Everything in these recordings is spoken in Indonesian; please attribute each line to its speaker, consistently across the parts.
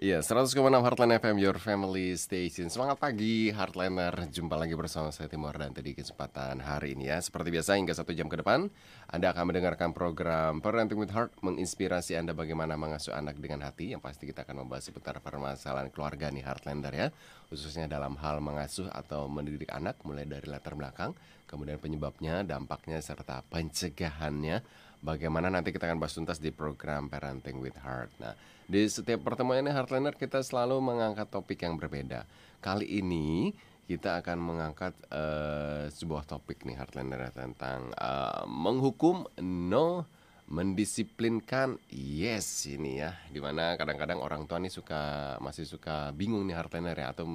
Speaker 1: Iya, 100,6 Heartline FM, your family station. Semangat pagi, Heartliner. Jumpa lagi bersama saya Timur dan di kesempatan hari ini ya. Seperti biasa, hingga satu jam ke depan, Anda akan mendengarkan program Parenting with Heart, menginspirasi Anda bagaimana mengasuh anak dengan hati. Yang pasti kita akan membahas seputar permasalahan keluarga nih, Heartliner ya. Khususnya dalam hal mengasuh atau mendidik anak, mulai dari latar belakang, kemudian penyebabnya, dampaknya, serta pencegahannya bagaimana nanti kita akan bahas tuntas di program Parenting with Heart. Nah, di setiap pertemuan ini Heartliner kita selalu mengangkat topik yang berbeda. Kali ini kita akan mengangkat uh, sebuah topik nih Heartliner tentang uh, menghukum no mendisiplinkan yes ini ya di mana kadang-kadang orang tua nih suka masih suka bingung nih Heartliner ya atau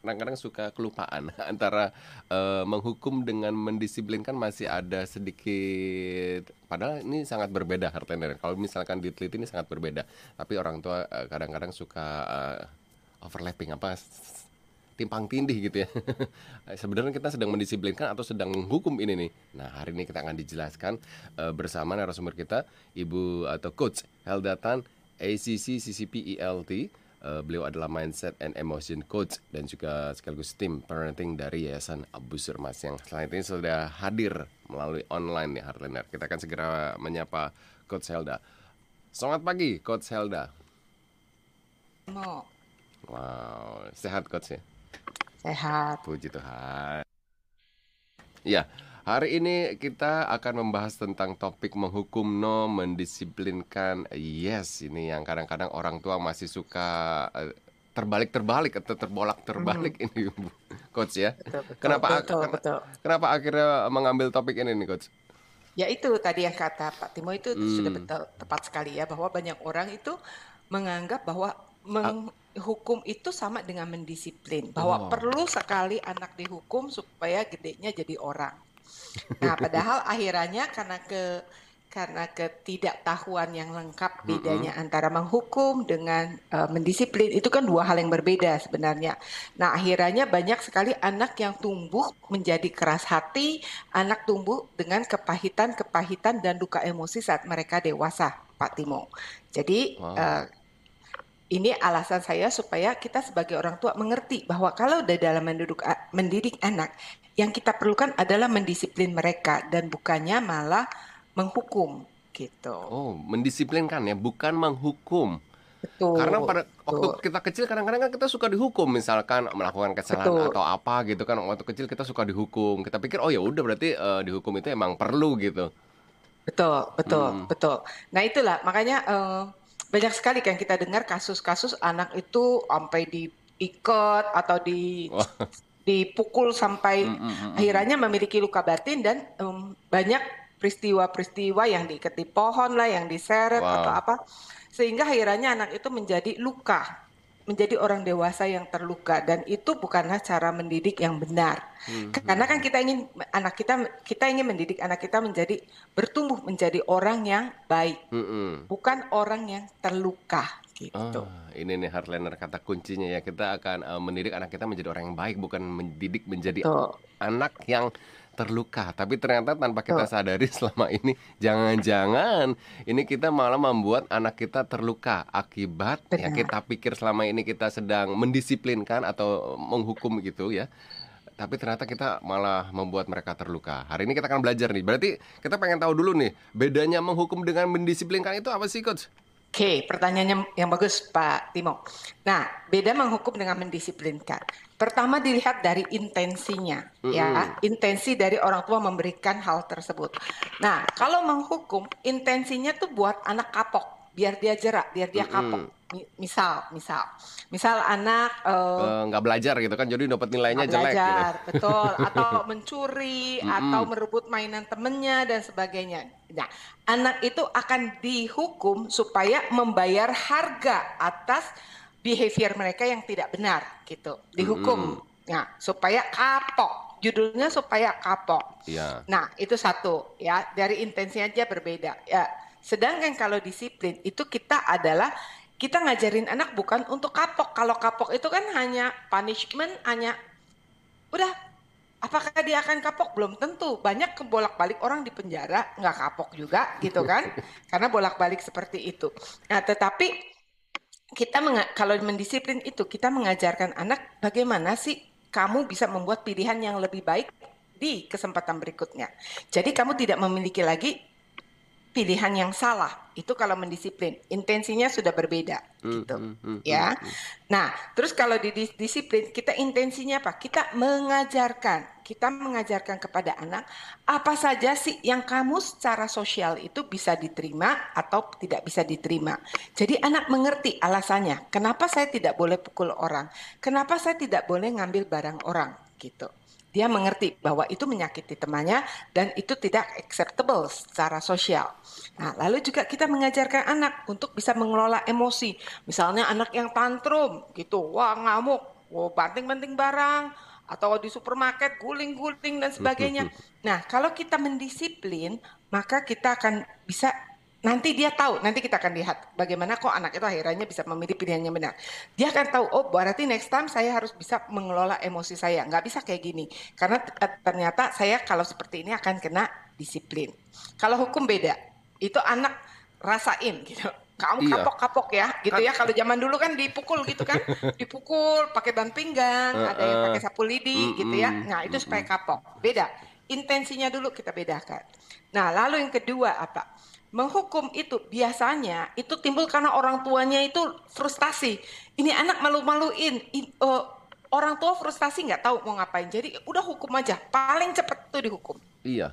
Speaker 1: kadang-kadang suka kelupaan antara uh, menghukum dengan mendisiplinkan masih ada sedikit padahal ini sangat berbeda hartanya kalau misalkan diteliti ini sangat berbeda. Tapi orang tua kadang kadang-kadang suka uh, overlapping apa timpang tindih gitu ya. Sebenarnya kita sedang mendisiplinkan atau sedang menghukum ini nih. Nah hari ini kita akan dijelaskan uh, bersama narasumber kita ibu atau coach Heldatan ACC CCP ELT Uh, beliau adalah mindset and emotion coach dan juga sekaligus tim parenting dari Yayasan Abu Surmas yang selain ini sudah hadir melalui online nih Heartliner. Kita akan segera menyapa Coach Helda. Selamat pagi Coach Helda.
Speaker 2: Mau.
Speaker 1: Wow, sehat Coach ya?
Speaker 2: Sehat.
Speaker 1: Puji Tuhan. Ya, Hari ini kita akan membahas tentang topik menghukum no, mendisiplinkan yes. Ini yang kadang-kadang orang tua masih suka eh, terbalik-terbalik atau terbolak-terbalik hmm. ini, coach ya. Betul, betul, kenapa betul, betul. kenapa akhirnya mengambil topik ini nih, coach?
Speaker 2: Ya itu tadi yang kata Pak Timo itu hmm. sudah betul tepat sekali ya bahwa banyak orang itu menganggap bahwa menghukum itu sama dengan mendisiplin bahwa oh. perlu sekali anak dihukum supaya gedenya jadi orang. Nah, padahal akhirannya karena ke karena ketidaktahuan yang lengkap bedanya mm -hmm. antara menghukum dengan uh, mendisiplin itu kan dua hal yang berbeda sebenarnya. Nah, akhirnya banyak sekali anak yang tumbuh menjadi keras hati, anak tumbuh dengan kepahitan-kepahitan dan duka emosi saat mereka dewasa, Pak Timo. Jadi wow. uh, ini alasan saya supaya kita sebagai orang tua mengerti bahwa kalau di dalam mendidik, mendidik anak yang kita perlukan adalah mendisiplin mereka dan bukannya malah menghukum gitu.
Speaker 1: Oh, mendisiplinkan ya, bukan menghukum.
Speaker 2: Betul.
Speaker 1: Karena pada waktu kita kecil kadang-kadang kan kita suka dihukum misalkan melakukan kesalahan Betul. atau apa gitu kan waktu kecil kita suka dihukum. Kita pikir oh ya udah berarti uh, dihukum itu emang perlu gitu.
Speaker 2: Betul, betul, hmm. betul. Nah, itulah makanya uh, banyak sekali kan kita dengar kasus-kasus anak itu sampai diikat atau di dipukul sampai mm, mm, mm, akhirnya memiliki luka batin dan um, banyak peristiwa-peristiwa yang diikat di pohon lah, yang diseret wow. atau apa, sehingga akhirnya anak itu menjadi luka, menjadi orang dewasa yang terluka dan itu bukanlah cara mendidik yang benar. Hmm. Karena kan kita ingin anak kita kita ingin mendidik anak kita menjadi bertumbuh menjadi orang yang baik, hmm. bukan orang yang terluka gitu.
Speaker 1: Oh, ini nih hardliner kata kuncinya ya kita akan uh, mendidik anak kita menjadi orang yang baik bukan mendidik menjadi Tuh. anak yang terluka. Tapi ternyata tanpa kita Tuh. sadari selama ini jangan-jangan ini kita malah membuat anak kita terluka akibat ya Benar. ya kita pikir selama ini kita sedang mendisiplinkan atau menghukum gitu ya tapi ternyata kita malah membuat mereka terluka. Hari ini kita akan belajar nih. Berarti kita pengen tahu dulu nih, bedanya menghukum dengan mendisiplinkan itu apa sih, coach?
Speaker 2: Oke, pertanyaannya yang bagus Pak Timo. Nah, beda menghukum dengan mendisiplinkan. Pertama dilihat dari intensinya, mm -hmm. ya, intensi dari orang tua memberikan hal tersebut. Nah, kalau menghukum, intensinya tuh buat anak kapok, biar dia jerak, biar dia kapok. Mm -hmm misal misal misal anak
Speaker 1: uh, nggak belajar gitu kan jadi dapat nilainya jelek gitu. belajar,
Speaker 2: gitu. betul atau mencuri mm -hmm. atau merebut mainan temennya dan sebagainya nah anak itu akan dihukum supaya membayar harga atas behavior mereka yang tidak benar gitu dihukum mm -hmm. nah supaya kapok judulnya supaya kapok
Speaker 1: yeah.
Speaker 2: nah itu satu ya dari intensi aja berbeda ya sedangkan kalau disiplin itu kita adalah kita ngajarin anak bukan untuk kapok. Kalau kapok itu kan hanya punishment, hanya udah apakah dia akan kapok belum tentu. Banyak kebolak-balik orang di penjara nggak kapok juga gitu kan. Karena bolak-balik seperti itu. Nah, tetapi kita kalau mendisiplin itu kita mengajarkan anak bagaimana sih kamu bisa membuat pilihan yang lebih baik di kesempatan berikutnya. Jadi kamu tidak memiliki lagi pilihan yang salah. Itu kalau mendisiplin. Intensinya sudah berbeda hmm, gitu. hmm, hmm, ya. hmm. nah terus kalau di disiplin kita intensinya apa? Kita mengajarkan. Kita mengajarkan kepada anak apa saja sih yang kamu secara sosial itu bisa diterima atau tidak bisa diterima. Jadi anak mengerti alasannya. Kenapa saya tidak boleh pukul orang? Kenapa saya tidak boleh ngambil barang orang? Gitu dia mengerti bahwa itu menyakiti temannya dan itu tidak acceptable secara sosial. Nah, lalu juga kita mengajarkan anak untuk bisa mengelola emosi. Misalnya anak yang tantrum gitu, wah ngamuk, wah banting-banting barang, atau di supermarket guling-guling dan sebagainya. Nah, kalau kita mendisiplin, maka kita akan bisa nanti dia tahu, nanti kita akan lihat bagaimana kok anak itu akhirnya bisa memilih pilihannya benar. Dia akan tahu, oh berarti next time saya harus bisa mengelola emosi saya, nggak bisa kayak gini. Karena ternyata saya kalau seperti ini akan kena disiplin. Kalau hukum beda, itu anak rasain gitu. Kamu iya. kapok-kapok ya, gitu ya. Kalau zaman dulu kan dipukul gitu kan, dipukul pakai ban pinggang, uh, ada yang pakai sapu lidi uh, gitu ya. Nah itu supaya kapok. Beda. Intensinya dulu kita bedakan. Nah lalu yang kedua apa? Menghukum itu biasanya itu timbul karena orang tuanya itu frustasi. Ini anak malu-maluin. Uh, orang tua frustasi nggak tahu mau ngapain. Jadi udah hukum aja. Paling cepet tuh dihukum.
Speaker 1: Iya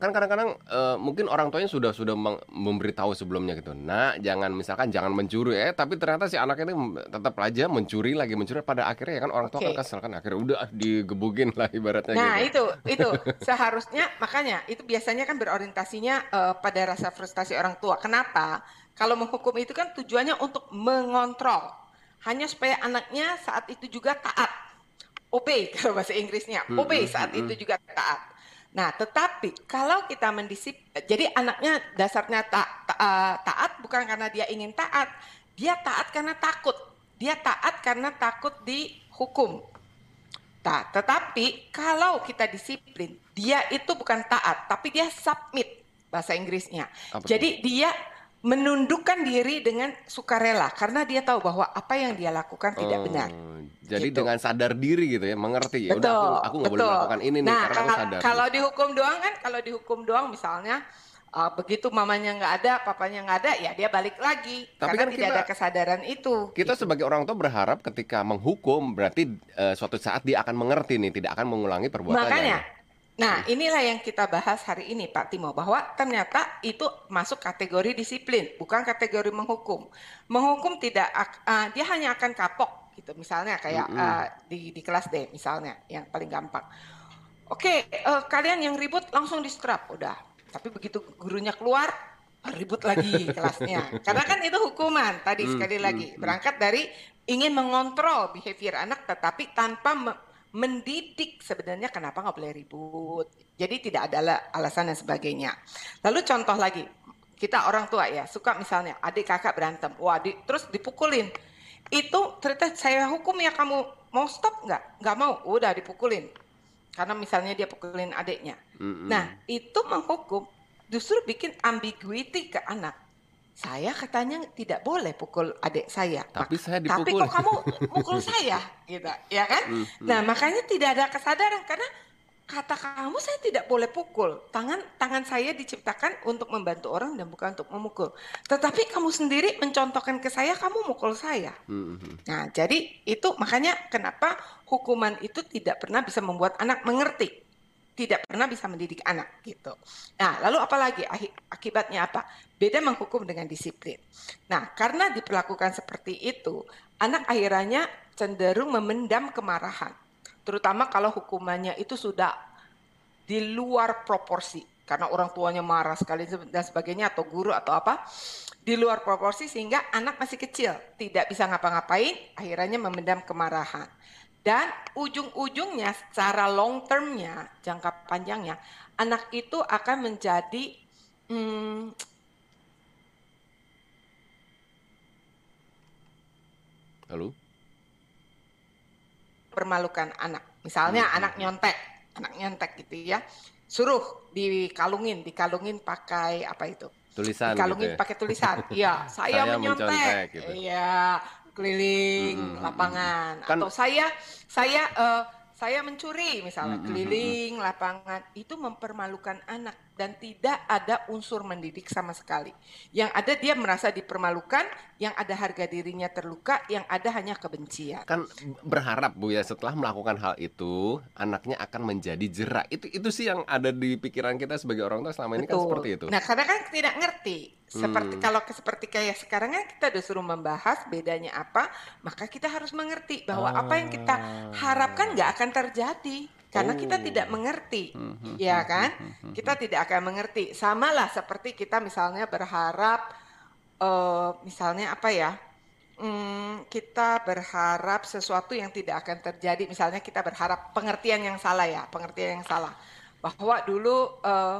Speaker 1: kan kadang-kadang uh, mungkin orang tuanya sudah sudah memberitahu sebelumnya gitu. Nah, jangan misalkan jangan mencuri ya, tapi ternyata si anak ini tetap aja mencuri lagi mencuri pada akhirnya ya kan orang tua okay. kan kesel kan akhirnya udah digebukin lah ibaratnya
Speaker 2: Nah, gitu. itu itu seharusnya makanya itu biasanya kan berorientasinya uh, pada rasa frustasi orang tua. Kenapa? Kalau menghukum itu kan tujuannya untuk mengontrol. Hanya supaya anaknya saat itu juga taat. Obey kalau bahasa Inggrisnya. Hmm, Obey hmm, saat hmm, itu juga taat. Nah, tetapi kalau kita mendisip, jadi anaknya dasarnya ta, ta, uh, taat bukan karena dia ingin taat, dia taat karena takut. Dia taat karena takut dihukum. Nah, tetapi kalau kita disiplin, dia itu bukan taat, tapi dia submit bahasa Inggrisnya. Apa jadi dia menundukkan diri dengan sukarela karena dia tahu bahwa apa yang dia lakukan tidak oh. benar.
Speaker 1: Jadi gitu. dengan sadar diri gitu ya, mengerti ya. Udah aku aku nggak boleh melakukan ini nih
Speaker 2: nah,
Speaker 1: karena aku sadar.
Speaker 2: Kalau dihukum doang kan, kalau dihukum doang misalnya uh, begitu mamanya nggak ada, papanya nggak ada, ya dia balik lagi. Tapi karena kan tidak kita, ada kesadaran itu.
Speaker 1: Kita gitu. sebagai orang tua berharap ketika menghukum berarti uh, suatu saat dia akan mengerti nih, tidak akan mengulangi perbuatannya.
Speaker 2: Makanya. Nah, inilah yang kita bahas hari ini, Pak Timo, bahwa ternyata itu masuk kategori disiplin, bukan kategori menghukum. Menghukum tidak, uh, dia hanya akan kapok gitu misalnya kayak mm -hmm. uh, di di kelas D misalnya yang paling gampang. Oke okay, uh, eh, kalian yang ribut langsung di strap udah. Tapi begitu gurunya keluar ribut lagi kelasnya. Karena kan itu hukuman. Tadi mm, sekali lagi berangkat dari ingin mengontrol behavior anak tetapi tanpa mendidik sebenarnya kenapa nggak boleh ribut. Jadi tidak ada alasan dan sebagainya. Lalu contoh lagi kita orang tua ya suka misalnya adik kakak berantem wah di, terus dipukulin. Itu ternyata saya hukum ya kamu mau stop nggak? Nggak mau udah dipukulin. Karena misalnya dia pukulin adiknya. Mm-hmm. nah itu menghukum justru bikin ambiguity ke anak saya katanya tidak boleh pukul adik saya
Speaker 1: tapi saya dipukul. tapi
Speaker 2: kok kamu pukul saya gitu ya kan mm-hmm. nah makanya tidak ada kesadaran karena kata kamu saya tidak boleh pukul. Tangan tangan saya diciptakan untuk membantu orang dan bukan untuk memukul. Tetapi kamu sendiri mencontohkan ke saya kamu mukul saya. Mm-hmm. Nah, jadi itu makanya kenapa hukuman itu tidak pernah bisa membuat anak mengerti. Tidak pernah bisa mendidik anak gitu. Nah, lalu apalagi akibatnya apa? Beda menghukum dengan disiplin. Nah, karena diperlakukan seperti itu, anak akhirnya cenderung memendam kemarahan terutama kalau hukumannya itu sudah di luar proporsi karena orang tuanya marah sekali dan sebagainya atau guru atau apa di luar proporsi sehingga anak masih kecil tidak bisa ngapa-ngapain akhirnya memendam kemarahan dan ujung-ujungnya secara long termnya jangka panjangnya anak itu akan menjadi hmm,
Speaker 1: halo
Speaker 2: permalukan anak. Misalnya hmm. anak nyontek, anak nyontek gitu ya. Suruh dikalungin, dikalungin pakai apa itu?
Speaker 1: Tulisan
Speaker 2: dikalungin
Speaker 1: gitu ya?
Speaker 2: pakai tulisan. Iya, saya,
Speaker 1: Saya
Speaker 2: menyontek.
Speaker 1: mencontek, gitu.
Speaker 2: Keliling
Speaker 1: Mm, mm, mm,
Speaker 2: lapangan.
Speaker 1: Kan-
Speaker 2: atau saya saya eh, saya mencuri misalnya
Speaker 1: Mm, mm, mm,
Speaker 2: keliling lapangan. Itu mempermalukan anak dan tidak ada unsur mendidik sama sekali. Yang ada dia merasa dipermalukan, yang ada harga dirinya terluka, yang ada hanya kebencian.
Speaker 1: kan berharap Bu ya setelah melakukan hal itu anaknya akan menjadi jerak. Itu itu sih yang ada di pikiran kita sebagai orang tua selama ini kan seperti itu.
Speaker 2: Nah, karena kan tidak ngerti. Seperti
Speaker 1: Hmm.
Speaker 2: kalau seperti kayak sekarang kan kita disuruh membahas bedanya apa, maka kita harus mengerti bahwa apa yang kita harapkan nggak akan terjadi karena kita
Speaker 1: Oh.
Speaker 2: tidak mengerti.
Speaker 1: Hmm,
Speaker 2: Ya
Speaker 1: hmm,
Speaker 2: kan?
Speaker 1: hmm, hmm,
Speaker 2: Kita tidak akan mengerti. Sama lah seperti kita misalnya berharap eh misalnya apa ya? Hmm, kita berharap sesuatu yang tidak akan terjadi. Misalnya kita berharap pengertian yang salah ya, pengertian yang salah. Bahwa dulu eh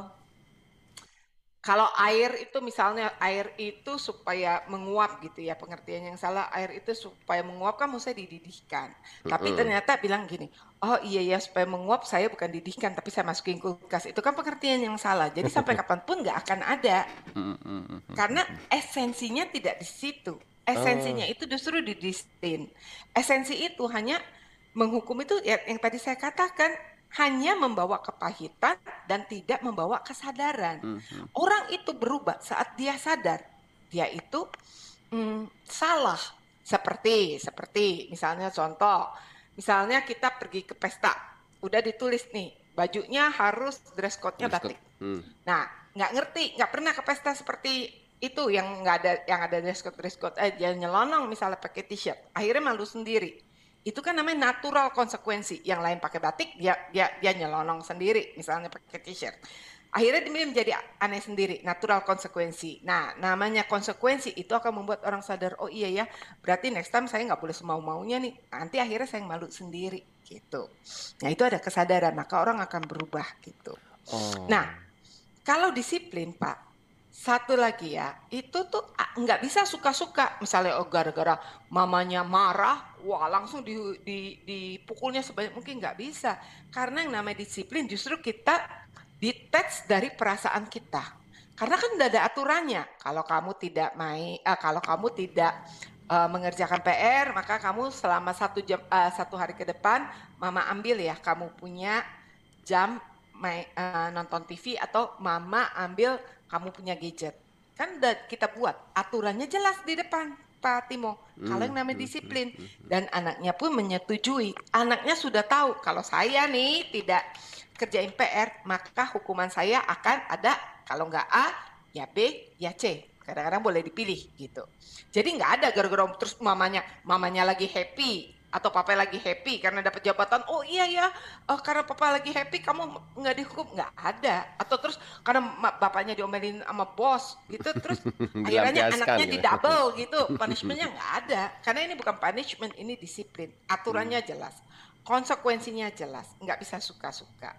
Speaker 2: kalau air itu misalnya air itu supaya menguap gitu ya pengertian yang salah air itu supaya menguap kan mesti dididihkan. Tapi
Speaker 1: Mm-mm.
Speaker 2: ternyata bilang gini oh iya ya supaya menguap saya bukan didihkan tapi saya masukin kulkas. Itu kan pengertian yang salah. Jadi sampai kapan pun nggak akan ada. Karena esensinya tidak di situ. Esensinya itu justru di disiplin esensi itu hanya menghukum itu ya yang tadi saya katakan hanya membawa kepahitan dan tidak membawa kesadaran
Speaker 1: Hmm, hmm.
Speaker 2: Orang itu berubah saat dia sadar dia itu mm, salah. Seperti seperti misalnya contoh, misalnya kita pergi ke pesta, udah ditulis nih bajunya harus dress code-nya
Speaker 1: Dress code.
Speaker 2: batik.
Speaker 1: Hmm.
Speaker 2: Nah, nggak ngerti, nggak pernah ke pesta seperti itu yang nggak ada yang ada dress code dress code aja nyelonong misalnya pakai t-shirt, akhirnya malu sendiri. Itu kan namanya natural konsekuensi. Yang lain pakai batik, dia dia dia nyelonong sendiri, misalnya pakai t-shirt. Akhirnya dia menjadi aneh sendiri, natural konsekuensi. Nah, namanya konsekuensi itu akan membuat orang sadar, oh iya ya, berarti next time saya nggak boleh semau-maunya nih. Nanti akhirnya saya malu sendiri, gitu. Nah, itu ada kesadaran, maka orang akan berubah, gitu.
Speaker 1: Oh.
Speaker 2: Nah, kalau disiplin, Pak, satu lagi ya, itu tuh nggak bisa suka-suka. Misalnya oh gara-gara mamanya marah, wah langsung di, di- dipukulnya sebanyak mungkin nggak bisa. Karena yang namanya disiplin justru kita detach dari perasaan kita. Karena kan udah ada aturannya. Kalau kamu tidak main, eh, kalau kamu tidak eh, mengerjakan PR, maka kamu selama satu jam, eh, satu hari ke depan, mama ambil ya, kamu punya jam main, eh, nonton TV atau mama ambil kamu punya gadget. Kan udah kita buat aturannya jelas di depan Pak Timo. Kalau yang namanya disiplin dan anaknya pun menyetujui. Anaknya sudah tahu kalau saya nih tidak kerjain PR, maka hukuman saya akan ada kalau nggak A, ya B, ya C. Kadang-kadang boleh dipilih gitu. Jadi nggak ada gara-gara terus mamanya mamanya lagi happy atau papa lagi happy karena dapat jabatan. Oh iya ya eh, karena papa lagi happy kamu nggak dihukum? Nggak ada. Atau terus karena bapaknya diomelin sama bos gitu terus akhirnya
Speaker 1: Dilampiaskan
Speaker 2: anaknya
Speaker 1: gitu.
Speaker 2: di double gitu. Punishmentnya nggak ada. Karena ini bukan punishment ini disiplin. Aturannya
Speaker 1: Hmm.
Speaker 2: jelas. Konsekuensinya jelas. Nggak bisa suka-suka.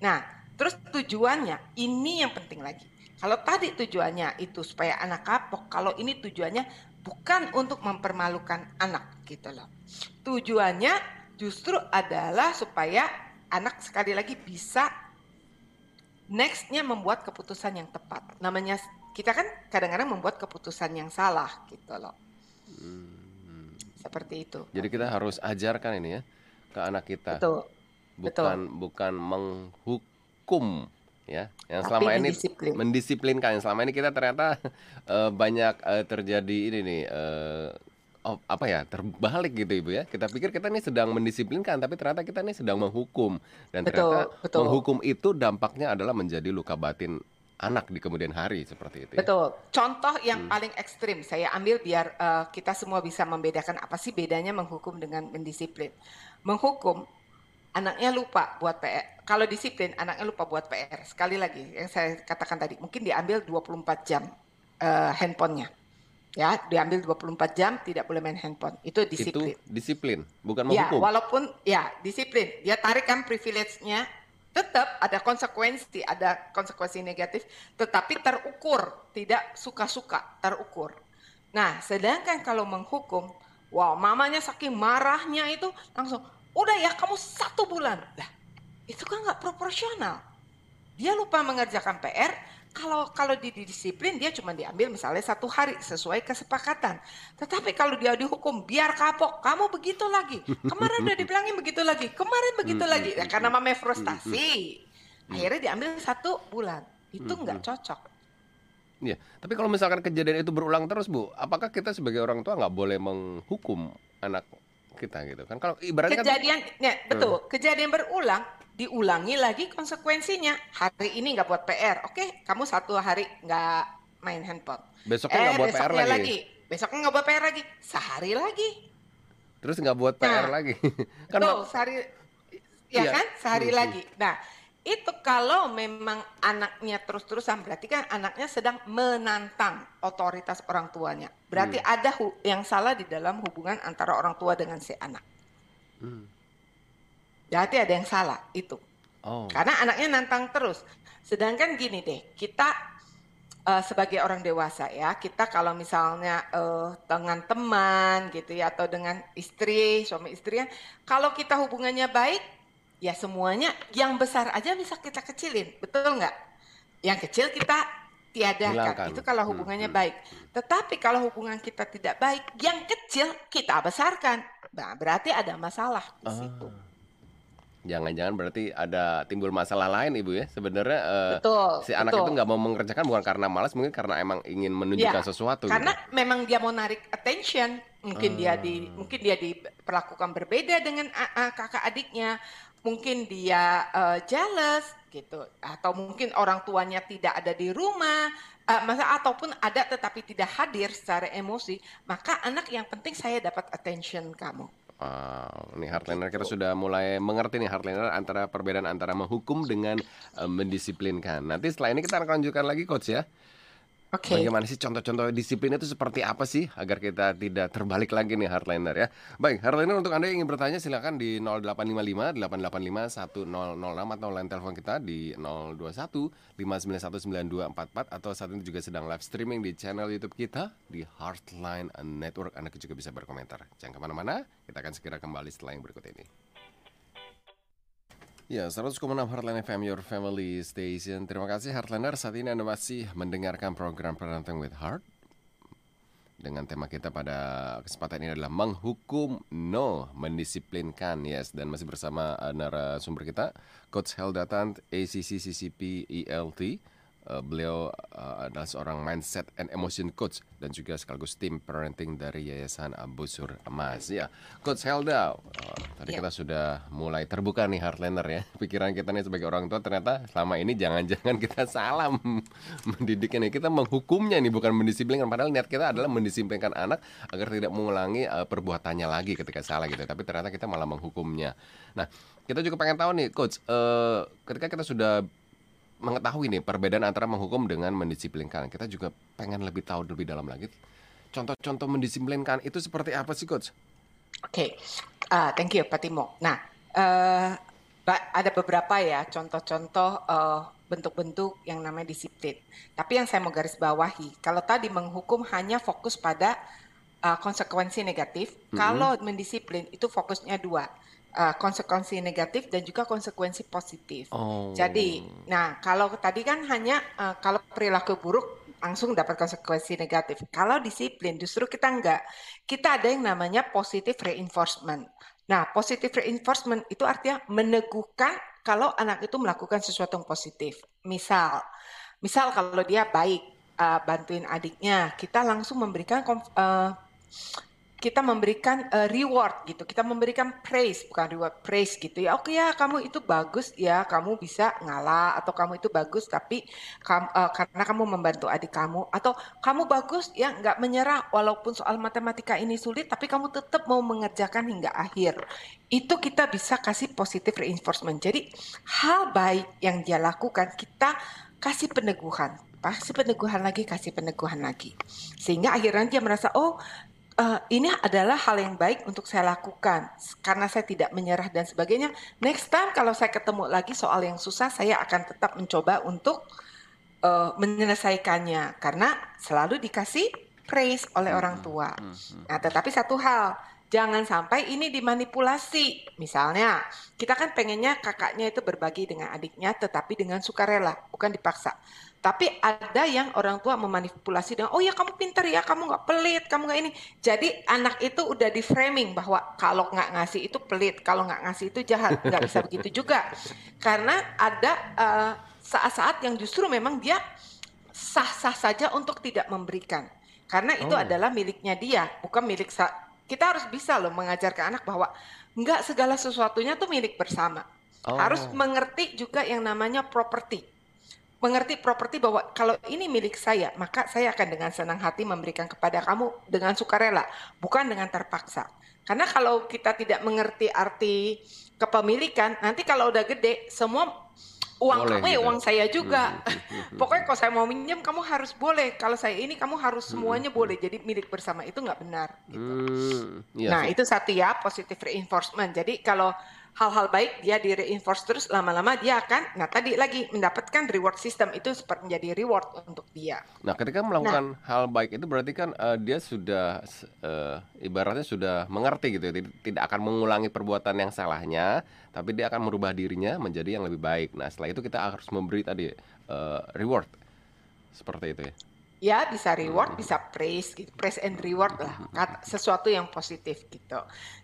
Speaker 2: Nah terus tujuannya ini yang penting lagi. Kalau tadi tujuannya itu supaya anak kapok kalau ini tujuannya bukan untuk mempermalukan anak gitu loh tujuannya justru adalah supaya anak sekali lagi bisa nextnya membuat keputusan yang tepat. Namanya kita kan kadang-kadang membuat keputusan yang salah gitu loh.
Speaker 1: Hmm.
Speaker 2: Seperti itu.
Speaker 1: Jadi kita harus ajarkan ini ya ke anak kita.
Speaker 2: Betul.
Speaker 1: bukan bukan menghukum ya yang
Speaker 2: Tapi
Speaker 1: selama ini
Speaker 2: mendisiplin.
Speaker 1: mendisiplinkan yang selama ini kita ternyata eh, banyak eh, terjadi ini nih eh, oh, apa ya terbalik gitu ibu ya kita pikir kita ini sedang mendisiplinkan tapi ternyata kita ini sedang menghukum dan
Speaker 2: Betul,
Speaker 1: ternyata
Speaker 2: betul.
Speaker 1: menghukum itu dampaknya adalah menjadi luka batin anak di kemudian hari seperti itu ya.
Speaker 2: Betul. Contoh
Speaker 1: Hmm.
Speaker 2: yang paling ekstrim saya ambil biar eh, kita semua bisa membedakan apa sih bedanya menghukum dengan mendisiplin. Menghukum anaknya lupa buat PR. Kalau disiplin anaknya lupa buat PR. Sekali lagi yang saya katakan tadi, mungkin diambil 24 jam eh, handphonenya. Ya, diambil 24 jam tidak boleh main handphone. Itu disiplin.
Speaker 1: itu disiplin bukan
Speaker 2: Ya,
Speaker 1: menghukum
Speaker 2: walaupun ya disiplin, dia tarik kan privilege-nya, tetap ada konsekuensi, ada konsekuensi negatif, tetapi terukur, tidak suka-suka, terukur. Nah, sedangkan kalau menghukum, wow, mamanya saking marahnya itu langsung, udah ya kamu satu bulan. Lah, itu kan nggak proporsional. Dia lupa mengerjakan PR, Kalau kalau di disiplin dia cuma diambil misalnya satu hari sesuai kesepakatan. Tetapi kalau dia dihukum biar kapok, kamu begitu lagi. Kemarin udah dibilangin begitu lagi, kemarin begitu lagi. Ya, karena mama frustasi. Akhirnya diambil satu bulan. Itu nggak cocok.
Speaker 1: Iya, tapi kalau misalkan kejadian itu berulang terus, Bu, apakah kita sebagai orang tua nggak boleh menghukum anak kita gitu kan? Kalau ibaratnya
Speaker 2: kejadian, kan, ya betul, hmm. kejadian berulang, diulangi lagi konsekuensinya. Hari ini nggak buat PR, oke? Kamu satu hari nggak main handphone.
Speaker 1: Besoknya nggak eh, buat PR lagi. lagi.
Speaker 2: Besoknya nggak buat PR lagi, sehari lagi.
Speaker 1: Terus nggak buat PR nah, lagi.
Speaker 2: kan tuh, sehari, ya iya. kan, sehari hmm. lagi. Nah, itu kalau memang anaknya terus-terusan berarti kan anaknya sedang menantang otoritas orang tuanya. Berarti hmm. ada yang salah di dalam hubungan antara orang tua dengan si anak. Hmm. Berarti ada yang salah itu. Oh. Karena anaknya nantang terus. Sedangkan gini deh, kita uh, sebagai orang dewasa ya, kita kalau misalnya uh, dengan teman gitu ya atau dengan istri, suami istri ya, kalau kita hubungannya baik, ya semuanya yang besar aja bisa kita kecilin, betul nggak? Yang kecil kita tiadakan, Hilangkan. itu kalau hmm, hubungannya hmm, baik. Tetapi kalau hubungan kita tidak baik, yang kecil kita besarkan. Nah, berarti ada masalah di ah. situ.
Speaker 1: Jangan-jangan berarti ada timbul masalah lain ibu ya sebenarnya uh,
Speaker 2: betul,
Speaker 1: si anak betul. itu nggak mau mengerjakan bukan karena malas mungkin karena emang ingin menunjukkan ya, sesuatu.
Speaker 2: Karena gitu. memang dia mau narik attention mungkin dia di ah. mungkin dia diperlakukan berbeda dengan uh, kakak adiknya mungkin dia uh, jealous gitu atau mungkin orang tuanya tidak ada di rumah uh, masa ataupun ada tetapi tidak hadir secara emosi maka anak yang penting saya dapat attention kamu
Speaker 1: Wow, ini hardliner kita gitu. sudah mulai mengerti nih hardliner antara perbedaan antara menghukum dengan uh, mendisiplinkan. Nanti setelah ini kita akan lanjutkan lagi coach ya. Okay. Bagaimana sih contoh-contoh disiplin itu seperti apa sih agar kita tidak terbalik lagi nih hardliner ya. Baik, hardliner untuk Anda yang ingin bertanya silakan di 0855 885 1006 atau line telepon kita di 021 5919244 atau saat ini juga sedang live streaming di channel YouTube kita di Heartline Network. Anda juga bisa berkomentar. Jangan ke mana-mana, kita akan segera kembali setelah yang berikut ini. Ya, 100,6 Heartland FM, your family station. Terima kasih Heartlander, saat ini Anda masih mendengarkan program Parenting with Heart. Dengan tema kita pada kesempatan ini adalah menghukum no, mendisiplinkan, yes. Dan masih bersama narasumber kita, Coach Helda Tant, ACC CCP ELT uh, beliau uh, adalah seorang mindset and emotion coach dan juga sekaligus tim parenting dari Yayasan Busur Emas. Ya, Coach Helda, uh, tadi yeah. kita sudah mulai terbuka nih Heartlander ya. Pikiran kita nih sebagai orang tua ternyata selama ini jangan-jangan kita salah mendidiknya nih. Kita menghukumnya nih bukan mendisiplinkan. Padahal niat kita adalah mendisiplinkan anak agar tidak mengulangi uh, perbuatannya lagi ketika salah gitu. Tapi ternyata kita malah menghukumnya. Nah, kita juga pengen tahu nih, Coach, uh, ketika kita sudah mengetahui nih perbedaan antara menghukum dengan mendisiplinkan. Kita juga pengen lebih tahu lebih dalam lagi. Contoh-contoh mendisiplinkan itu seperti apa sih, coach?
Speaker 2: Oke, okay. uh, thank you, Pak Timo. Nah, uh, ada beberapa ya contoh-contoh uh, bentuk-bentuk yang namanya disiplin. Tapi yang saya mau garis bawahi, kalau tadi menghukum hanya fokus pada uh, konsekuensi negatif, mm -hmm. kalau mendisiplin itu fokusnya dua uh, konsekuensi negatif dan juga konsekuensi positif. Oh. Jadi, nah kalau tadi kan hanya uh, kalau perilaku buruk langsung dapat konsekuensi negatif. Kalau disiplin justru kita enggak. Kita ada yang namanya positive reinforcement. Nah, positive reinforcement itu artinya meneguhkan kalau anak itu melakukan sesuatu yang positif. Misal, misal kalau dia baik uh, bantuin adiknya, kita langsung memberikan uh, kita memberikan uh, reward gitu, kita memberikan praise bukan reward praise gitu ya. Oke ya kamu itu bagus ya, kamu bisa ngalah atau kamu itu bagus tapi kam, uh, karena kamu membantu adik kamu atau kamu bagus ya nggak menyerah walaupun soal matematika ini sulit tapi kamu tetap mau mengerjakan hingga akhir. Itu kita bisa kasih positive reinforcement. Jadi hal baik yang dia lakukan kita kasih peneguhan kasih peneguhan lagi, kasih peneguhan lagi. Sehingga akhirnya dia merasa, oh uh, ini adalah hal yang baik untuk saya lakukan karena saya tidak menyerah dan sebagainya. Next time kalau saya ketemu lagi soal yang susah, saya akan tetap mencoba untuk uh, menyelesaikannya karena selalu dikasih praise oleh orang hmm, tua. Hmm, hmm. Nah, tetapi satu hal jangan sampai ini dimanipulasi. Misalnya, kita kan pengennya kakaknya itu berbagi dengan adiknya, tetapi dengan sukarela, bukan dipaksa. Tapi ada yang orang tua memanipulasi dengan, oh ya kamu pintar ya, kamu nggak pelit, kamu nggak ini. Jadi anak itu udah di framing bahwa kalau nggak ngasih itu pelit, kalau nggak ngasih itu jahat. Nggak bisa begitu juga. Karena ada uh, saat-saat yang justru memang dia sah-sah saja untuk tidak memberikan. Karena itu oh. adalah miliknya dia, bukan milik kita harus bisa loh mengajarkan anak bahwa nggak segala sesuatunya tuh milik bersama. Oh. Harus mengerti juga yang namanya properti mengerti properti bahwa kalau ini milik saya, maka saya akan dengan senang hati memberikan kepada kamu dengan sukarela, bukan dengan terpaksa. Karena kalau kita tidak mengerti arti kepemilikan, nanti kalau udah gede, semua uang boleh, kamu ya gitu. uang saya juga. Hmm, hmm, hmm, hmm. Pokoknya kalau saya mau minjem kamu harus boleh. Kalau saya ini kamu harus semuanya hmm. boleh. Jadi milik bersama itu nggak benar. Gitu. Hmm, iya, nah itu satu ya positive reinforcement. Jadi kalau hal-hal baik dia di reinforce terus lama-lama dia akan nah tadi lagi mendapatkan reward system itu seperti menjadi reward untuk dia.
Speaker 1: Nah, ketika melakukan nah, hal baik itu berarti kan uh, dia sudah uh, ibaratnya sudah mengerti gitu ya, tidak akan mengulangi perbuatan yang salahnya, tapi dia akan merubah dirinya menjadi yang lebih baik. Nah, setelah itu kita harus memberi tadi uh, reward. Seperti itu ya
Speaker 2: ya bisa reward, bisa praise gitu, praise and reward lah, kata, sesuatu yang positif gitu.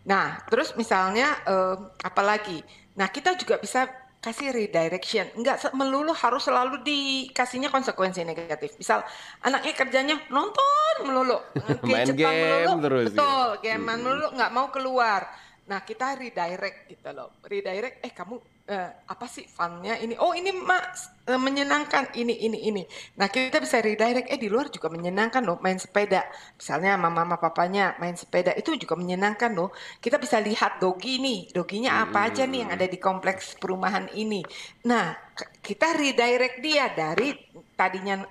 Speaker 2: Nah, terus misalnya um, apalagi, nah kita juga bisa kasih redirection, nggak melulu harus selalu dikasihnya konsekuensi negatif. Misal anaknya kerjanya nonton melulu,
Speaker 1: main game melulu, terus,
Speaker 2: betul, ya. game melulu, nggak mau keluar. Nah kita redirect gitu loh, redirect, eh kamu uh, apa sih funnya ini? Oh ini mak uh, menyenangkan ini ini ini. Nah kita bisa redirect. Eh di luar juga menyenangkan loh main sepeda. Misalnya mama mama papanya main sepeda itu juga menyenangkan loh. Kita bisa lihat dogi nih, doginya apa aja nih yang ada di kompleks perumahan ini. Nah kita redirect dia dari tadinya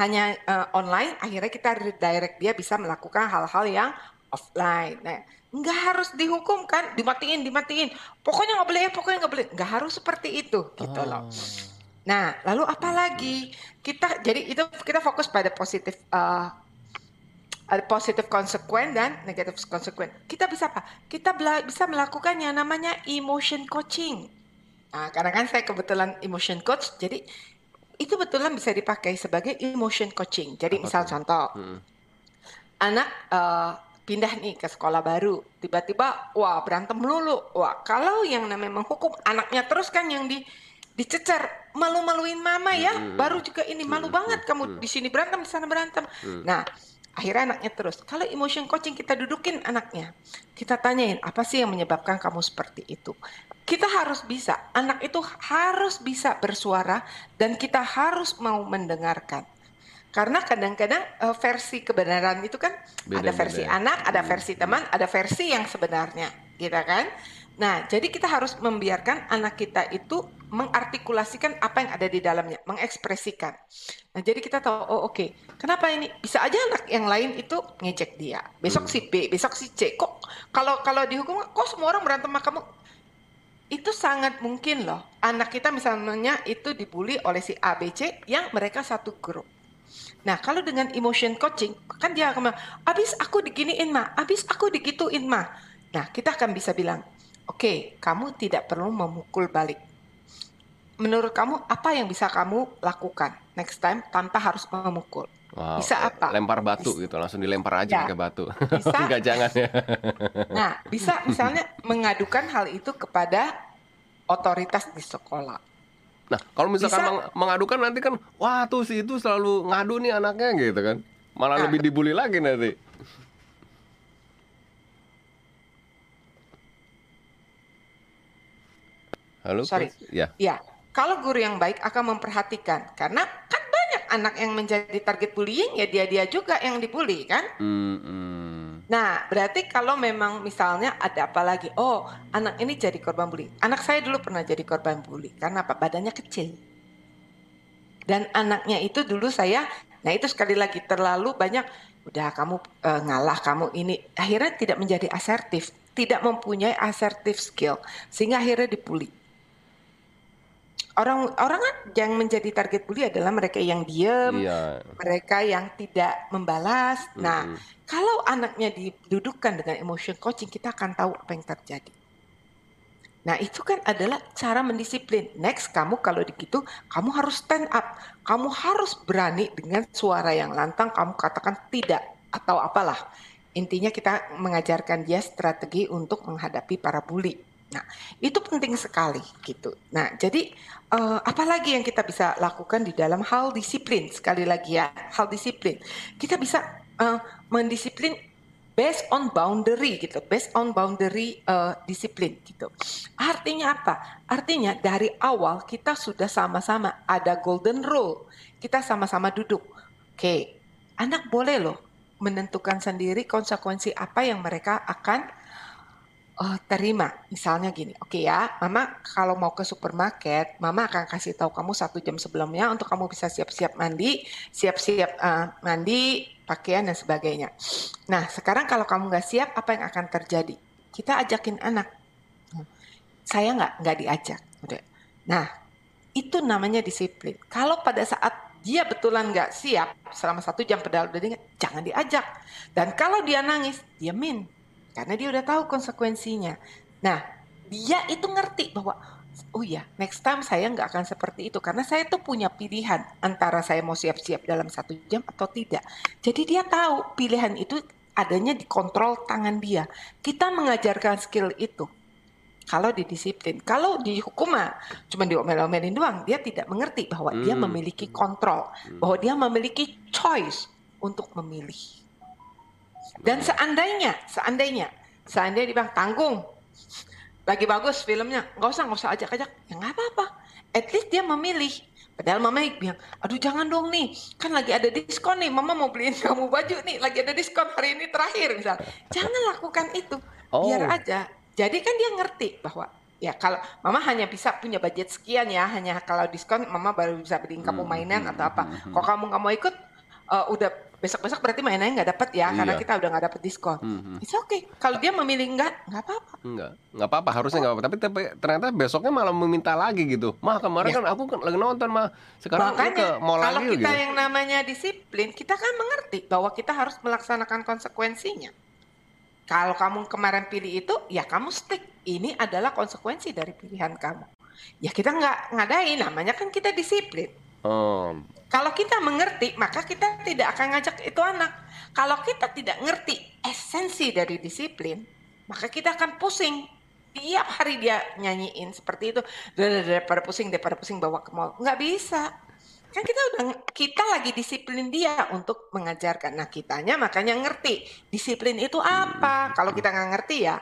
Speaker 2: hanya uh, online, akhirnya kita redirect dia bisa melakukan hal-hal yang offline. Nah nggak harus dihukum kan? Dimatiin dimatiin. Pokoknya nggak boleh ya pokoknya nggak boleh. Nggak harus seperti itu gitu oh. loh nah lalu apa lagi? Kita jadi itu kita fokus pada positif uh, positif konsekuen dan negatif konsekuen. Kita bisa apa? Kita bisa melakukan yang namanya emotion coaching. Nah karena kan saya kebetulan emotion coach jadi itu betulan bisa dipakai sebagai emotion coaching. Jadi misal contoh. Hmm. anak uh, pindah nih ke sekolah baru, tiba-tiba wah berantem melulu. Wah, kalau yang namanya menghukum anaknya terus kan yang di dicecer, malu-maluin mama ya. Hmm. Baru juga ini malu hmm. banget kamu hmm. di sini berantem, di sana berantem. Hmm. Nah, akhirnya anaknya terus. Kalau emotion coaching kita dudukin anaknya, kita tanyain apa sih yang menyebabkan kamu seperti itu. Kita harus bisa, anak itu harus bisa bersuara dan kita harus mau mendengarkan. Karena kadang-kadang uh, versi kebenaran itu kan beda, ada versi beda. anak, ada hmm. versi teman, ada versi yang sebenarnya, gitu kan? Nah, jadi kita harus membiarkan anak kita itu mengartikulasikan apa yang ada di dalamnya, mengekspresikan. Nah, jadi kita tahu, oh oke, okay, kenapa ini bisa aja anak yang lain itu ngejek dia, besok hmm. si B, besok si C. Kok kalau kalau dihukum, kok semua orang berantem sama kamu? Itu sangat mungkin loh. Anak kita misalnya itu dibully oleh si A, B, C yang mereka satu grup Nah, kalau dengan emotion coaching, kan dia akan bilang, abis aku diginiin mah, abis aku digituin mah. Nah, kita akan bisa bilang, oke, okay, kamu tidak perlu memukul balik. Menurut kamu, apa yang bisa kamu lakukan next time tanpa harus memukul?
Speaker 1: Wow. Bisa apa? Lempar batu bisa. gitu, langsung dilempar aja ya. ke batu. Bisa. Enggak jangan ya.
Speaker 2: nah, bisa misalnya mengadukan hal itu kepada otoritas di sekolah
Speaker 1: Nah, kalau misalkan Bisa, meng mengadukan nanti kan, wah tuh si itu selalu ngadu nih anaknya gitu kan. Malah nah, lebih dibully lagi nanti. Halo,
Speaker 2: Sorry. Ya. Ya. Kalau guru yang baik akan memperhatikan karena kan banyak anak yang menjadi target bullying ya dia-dia juga yang dibully kan. Mm -hmm. Nah, berarti kalau memang misalnya ada apa lagi, oh anak ini jadi korban bully. Anak saya dulu pernah jadi korban bully karena apa? Badannya kecil. Dan anaknya itu dulu saya, nah itu sekali lagi terlalu banyak, udah kamu e, ngalah, kamu ini. Akhirnya tidak menjadi asertif, tidak mempunyai asertif skill, sehingga akhirnya dibully. Orang orang kan yang menjadi target bully adalah mereka yang diem,
Speaker 1: Iya.
Speaker 2: mereka yang tidak membalas. Nah,
Speaker 1: Mm-mm.
Speaker 2: kalau anaknya didudukkan dengan emotion coaching, kita akan tahu apa yang terjadi. Nah, itu kan adalah cara mendisiplin. Next, kamu kalau begitu, kamu harus stand up. Kamu harus berani dengan suara yang lantang, kamu katakan tidak atau apalah. Intinya kita mengajarkan dia strategi untuk menghadapi para bully. Nah, itu penting sekali gitu. Nah, jadi eh, apalagi yang kita bisa lakukan di dalam hal disiplin? Sekali lagi ya, hal disiplin. Kita bisa eh, mendisiplin based on boundary gitu, based on boundary eh, disiplin gitu. Artinya apa? Artinya dari awal kita sudah sama-sama ada golden rule. Kita sama-sama duduk. Oke, anak boleh loh menentukan sendiri konsekuensi apa yang mereka akan eh, terima. Misalnya gini, oke ya, mama kalau mau ke supermarket, mama akan kasih tahu kamu satu jam sebelumnya untuk kamu bisa siap-siap mandi, siap-siap eh, mandi, pakaian dan sebagainya. Nah, sekarang kalau kamu nggak siap, apa yang akan terjadi? Kita ajakin anak. Saya nggak nggak diajak. Udah. Nah, itu namanya disiplin. Kalau pada saat dia betulan nggak siap selama satu jam pedal udah jangan diajak. Dan kalau dia nangis, diamin. Karena dia udah tahu konsekuensinya. Nah, dia itu ngerti bahwa oh ya, next time saya nggak akan seperti itu karena saya tuh punya pilihan antara saya mau siap-siap dalam satu jam atau tidak. Jadi dia tahu pilihan itu adanya di kontrol tangan dia. Kita mengajarkan skill itu kalau didisiplin. Kalau dihukum mah cuma diomel-omelin doang, dia tidak mengerti bahwa dia
Speaker 1: Hmm.
Speaker 2: memiliki kontrol, bahwa dia memiliki choice untuk memilih. Dan seandainya, seandainya, seandainya dibilang tanggung, lagi bagus filmnya, nggak usah nggak usah ajak-ajak, ya nggak apa-apa. At least dia memilih. Padahal mama bilang, aduh jangan dong nih, kan lagi ada diskon nih, mama mau beliin kamu baju nih, lagi ada diskon hari ini terakhir misal. Jangan lakukan itu, biar
Speaker 1: Oh.
Speaker 2: aja. Jadi kan dia ngerti bahwa ya kalau mama hanya bisa punya budget sekian ya, hanya kalau diskon mama baru bisa beliin kamu
Speaker 1: Hmm,
Speaker 2: mainan
Speaker 1: hmm,
Speaker 2: atau apa.
Speaker 1: hmm.
Speaker 2: Kalau kamu nggak mau ikut, eh, udah besok-besok berarti mainannya nggak dapat ya, karena
Speaker 1: Iya.
Speaker 2: kita udah nggak dapat diskon.
Speaker 1: Mhm.
Speaker 2: It's okay. Kalau dia memilih nggak, nggak apa-apa.
Speaker 1: Enggak, nggak apa-apa, harusnya nggak apa-apa. Tapi, tapi ternyata besoknya malah meminta lagi gitu. Mah kemarin
Speaker 2: Ya.
Speaker 1: kan aku kan lagi nonton mah. Sekarang lu ke
Speaker 2: Makanya
Speaker 1: mall
Speaker 2: kalau
Speaker 1: lagi
Speaker 2: kita
Speaker 1: gitu.
Speaker 2: yang namanya disiplin, kita kan mengerti bahwa kita harus melaksanakan konsekuensinya. Kalau kamu kemarin pilih itu, ya kamu stick. Ini adalah konsekuensi dari pilihan kamu. Ya kita nggak ngadain, namanya kan kita disiplin.
Speaker 1: Oh,
Speaker 2: Kalau kita mengerti, maka kita tidak akan ngajak itu anak. Kalau kita tidak ngerti esensi dari disiplin, maka kita akan pusing. Tiap hari dia nyanyiin seperti itu, "Dar- dar- daripada pusing, daripada pusing bawa ke mall. Nggak bisa. Kan kita udah, kita lagi disiplin dia untuk mengajarkan. Nah kitanya makanya ngerti. Disiplin itu apa? Kalau kita nggak ngerti ya,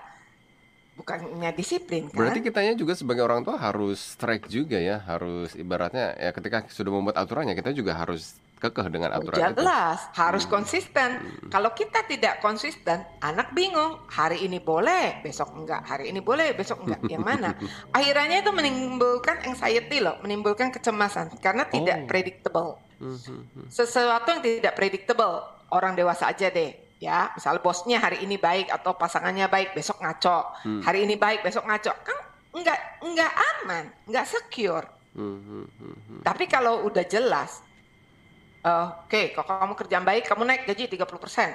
Speaker 2: bukannya disiplin kan?
Speaker 1: berarti kitanya juga sebagai orang tua harus strike juga ya, harus ibaratnya ya ketika sudah membuat aturannya kita juga harus kekeh dengan aturan itu.
Speaker 2: Jelas, harus
Speaker 1: Hmm.
Speaker 2: konsisten. Kalau kita tidak konsisten, anak bingung. Hari ini boleh, besok enggak. Hari ini boleh, besok enggak. Yang mana? Akhirnya itu menimbulkan anxiety loh, menimbulkan kecemasan karena tidak
Speaker 1: Oh.
Speaker 2: predictable.
Speaker 1: Mhm.
Speaker 2: Sesuatu yang tidak predictable, orang dewasa aja deh. Ya, misal bosnya hari ini baik atau pasangannya baik, besok ngaco.
Speaker 1: Hmm.
Speaker 2: Hari ini baik, besok ngaco. Kan enggak enggak aman, enggak secure.
Speaker 1: Mhm, mhm.
Speaker 2: Tapi kalau udah jelas, eh, oke, kalau kamu kerjaan baik, kamu naik gaji 30%.